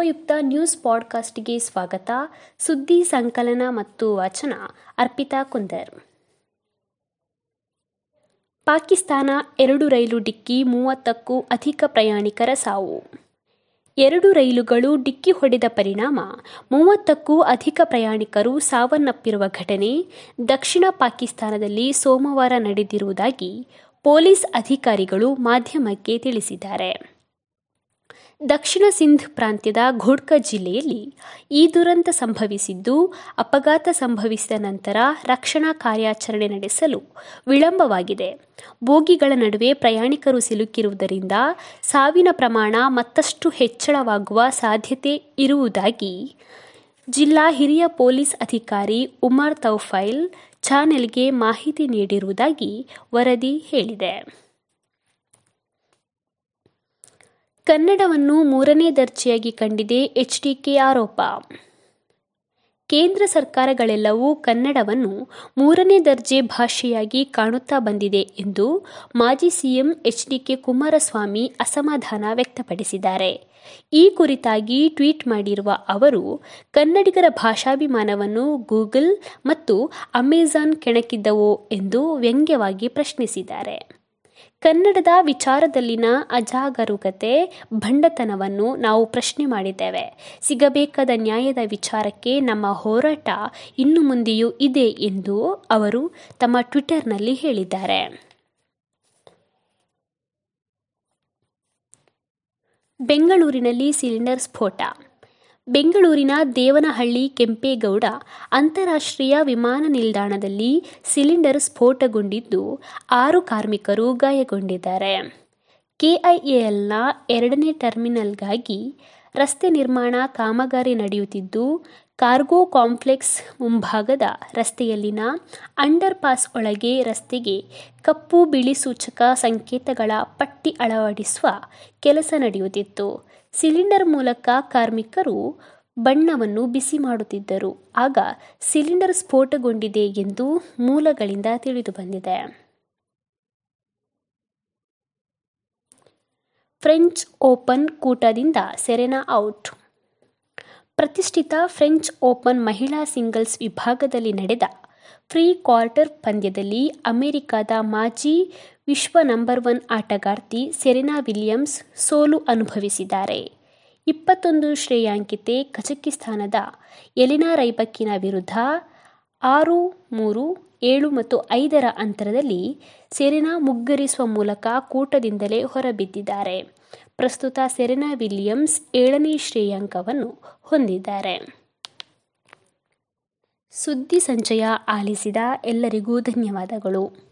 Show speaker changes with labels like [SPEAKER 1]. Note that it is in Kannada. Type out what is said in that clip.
[SPEAKER 1] ಉಪಯುಕ್ತ ನ್ಯೂಸ್ ಪಾಡ್ಕಾಸ್ಟ್ಗೆ ಸ್ವಾಗತ. ಸುದ್ದಿ, ಸಂಕಲನ ಮತ್ತು ವಾಚನ. ಅರ್ಪಿತಾ ಕುಂದರ್. ಪಾಕಿಸ್ತಾನ ಎರಡು ರೈಲು ಡಿಕ್ಕಿ ಮೂವತ್ತಕ್ಕೂ ಅಧಿಕ ಪ್ರಯಾಣಿಕರ ಸಾವು. ಎರಡು ರೈಲುಗಳು ಡಿಕ್ಕಿ ಹೊಡೆದ ಪರಿಣಾಮ. ಮೂವತ್ತಕ್ಕೂ ಅಧಿಕ ಪ್ರಯಾಣಿಕರು ಸಾವನ್ನಪ್ಪಿರುವ ಘಟನೆ. ದಕ್ಷಿಣ ಪಾಕಿಸ್ತಾನದಲ್ಲಿ ಸೋಮವಾರ ನಡೆದಿರುವುದಾಗಿ ಪೊಲೀಸ್ ಅಧಿಕಾರಿಗಳು ಮಾಧ್ಯಮಕ್ಕೆ ತಿಳಿಸಿದ್ದಾರೆ. ದಕ್ಷಿಣ ಸಿಂಧ್ ಪ್ರಾಂತ್ಯದ ಘೋಡ್ಕ ಜಿಲ್ಲೆಯಲ್ಲಿ ಈ ದುರಂತ ಸಂಭವಿಸಿದ್ದು, ಅಪಘಾತ ಸಂಭವಿಸಿದ ನಂತರ ರಕ್ಷಣಾ ಕಾರ್ಯಾಚರಣೆ ನಡೆಸಲು ವಿಳಂಬವಾಗಿದೆ. ಬೋಗಿಗಳ ನಡುವೆ ಪ್ರಯಾಣಿಕರು ಸಿಲುಕಿರುವುದರಿಂದ ಸಾವಿನ ಪ್ರಮಾಣ ಮತ್ತಷ್ಟು ಹೆಚ್ಚಳವಾಗುವ ಸಾಧ್ಯತೆ ಇರುವುದಾಗಿ ಜಿಲ್ಲಾ ಹಿರಿಯ ಪೊಲೀಸ್ ಅಧಿಕಾರಿ ಉಮರ್ ತೌಫೈಲ್ ಚಾನೆಲ್ಗೆ ಮಾಹಿತಿ ನೀಡಿರುವುದಾಗಿ ವರದಿ ಹೇಳಿದೆ. ಕನ್ನಡವನ್ನು ಮೂರನೇ ದರ್ಜೆಯಾಗಿ ಕಂಡಿದೆ ಎಚ್ಡಿಕೆ ಆರೋಪ. ಕೇಂದ್ರ ಸರ್ಕಾರಗಳೆಲ್ಲವೂ ಕನ್ನಡವನ್ನು ಮೂರನೇ ದರ್ಜೆ ಭಾಷೆಯಾಗಿ ಕಾಣುತ್ತಾ ಬಂದಿದೆ ಎಂದು ಮಾಜಿ ಸಿಎಂ ಎಚ್ಡಿಕೆ ಕುಮಾರಸ್ವಾಮಿ ಅಸಮಾಧಾನ ವ್ಯಕ್ತಪಡಿಸಿದ್ದಾರೆ. ಈ ಕುರಿತಾಗಿ ಟ್ವೀಟ್ ಮಾಡಿರುವ ಅವರು, ಕನ್ನಡಿಗರ ಭಾಷಾಭಿಮಾನವನ್ನು ಗೂಗಲ್ ಮತ್ತು ಅಮೆಜಾನ್ ಕೆಣಕಿದ್ದವೋ ಎಂದು ವ್ಯಂಗ್ಯವಾಗಿ ಪ್ರಶ್ನಿಸಿದ್ದಾರೆ. ಕನ್ನಡದ ವಿಚಾರದಲ್ಲಿನ ಅಜಾಗರೂಕತೆ, ಭಂಡತನವನ್ನು ನಾವು ಪ್ರಶ್ನೆ ಮಾಡಿದ್ದೇವೆ. ಸಿಗಬೇಕಾದ ನ್ಯಾಯದ ವಿಚಾರಕ್ಕೆ ನಮ್ಮ ಹೋರಾಟ ಇನ್ನು ಮುಂದೆಯೂ ಇದೆ ಎಂದು ಅವರು ತಮ್ಮ ಟ್ವಿಟರ್ನಲ್ಲಿ ಹೇಳಿದ್ದಾರೆ. ಬೆಂಗಳೂರಿನಲ್ಲಿ ಸಿಲಿಂಡರ್ ಸ್ಫೋಟ. ಬೆಂಗಳೂರಿನ ದೇವನಹಳ್ಳಿ ಕೆಂಪೇಗೌಡ ಅಂತಾರಾಷ್ಟ್ರೀಯ ವಿಮಾನ ನಿಲ್ದಾಣದಲ್ಲಿ ಸಿಲಿಂಡರ್ ಸ್ಫೋಟಗೊಂಡಿದ್ದು ಆರು ಕಾರ್ಮಿಕರು ಗಾಯಗೊಂಡಿದ್ದಾರೆ. ಕೆಐಎಎಲ್ನ ಎರಡನೇ ಟರ್ಮಿನಲ್ಗಾಗಿ ರಸ್ತೆ ನಿರ್ಮಾಣ ಕಾಮಗಾರಿ ನಡೆಯುತ್ತಿದ್ದು, ಕಾರ್ಗೋ ಕಾಂಪ್ಲೆಕ್ಸ್ ಮುಂಭಾಗದ ರಸ್ತೆಯಲ್ಲಿನ ಅಂಡರ್ ಪಾಸ್ ಒಳಗೆ ರಸ್ತೆಗೆ ಕಪ್ಪು ಬಿಳಿ ಸೂಚಕ ಸಂಕೇತಗಳ ಪಟ್ಟಿ ಅಳವಡಿಸುವ ಕೆಲಸ ನಡೆಯುತ್ತಿತ್ತು. ಸಿಲಿಂಡರ್ ಮೂಲಕ ಕಾರ್ಮಿಕರು ಬಣ್ಣವನ್ನು ಬಿಸಿ ಮಾಡುತ್ತಿದ್ದರು. ಆಗ ಸಿಲಿಂಡರ್ ಸ್ಫೋಟಗೊಂಡಿದೆ ಎಂದು ಮೂಲಗಳಿಂದ ತಿಳಿದುಬಂದಿದೆ ಫ್ರೆಂಚ್ ಓಪನ್ ಕೂಟದಿಂದ ಸೆರೆನಾ ಔಟ್. ಪ್ರತಿಷ್ಠಿತ ಫ್ರೆಂಚ್ ಓಪನ್ ಮಹಿಳಾ ಸಿಂಗಲ್ಸ್ ವಿಭಾಗದಲ್ಲಿ ನಡೆದ ಪ್ರೀ ಕ್ವಾರ್ಟರ್ ಪಂದ್ಯದಲ್ಲಿ ಅಮೆರಿಕದ ಮಾಜಿ ವಿಶ್ವ ನಂಬರ್ ಒನ್ ಆಟಗಾರ್ತಿ ಸೆರೆನಾ ವಿಲಿಯಮ್ಸ್ ಸೋಲು ಅನುಭವಿಸಿದ್ದಾರೆ. ಇಪ್ಪತ್ತೊಂದು ಶ್ರೇಯಾಂಕಿತೆ ಕಜಕಿಸ್ತಾನದ ಎಲಿನಾ ರೈಬಕ್ಕಿನ ವಿರುದ್ಧ ಆರು ಮೂರು, ಏಳು ಮತ್ತು ಐದರ ಅಂತರದಲ್ಲಿ ಸೆರೆನಾ ಮುಗ್ಗರಿಸುವ ಮೂಲಕ ಕೂಟದಿಂದಲೇ ಹೊರಬಿದ್ದಿದ್ದಾರೆ. ಪ್ರಸ್ತುತ ಸೆರೆನಾ ವಿಲಿಯಮ್ಸ್ ಏಳನೇ ಶ್ರೇಯಾಂಕವನ್ನು ಹೊಂದಿದ್ದಾರೆ. ಸುದ್ದಿ ಸಂಚಯ ಆಲಿಸಿದ ಎಲ್ಲರಿಗೂ ಧನ್ಯವಾದಗಳು.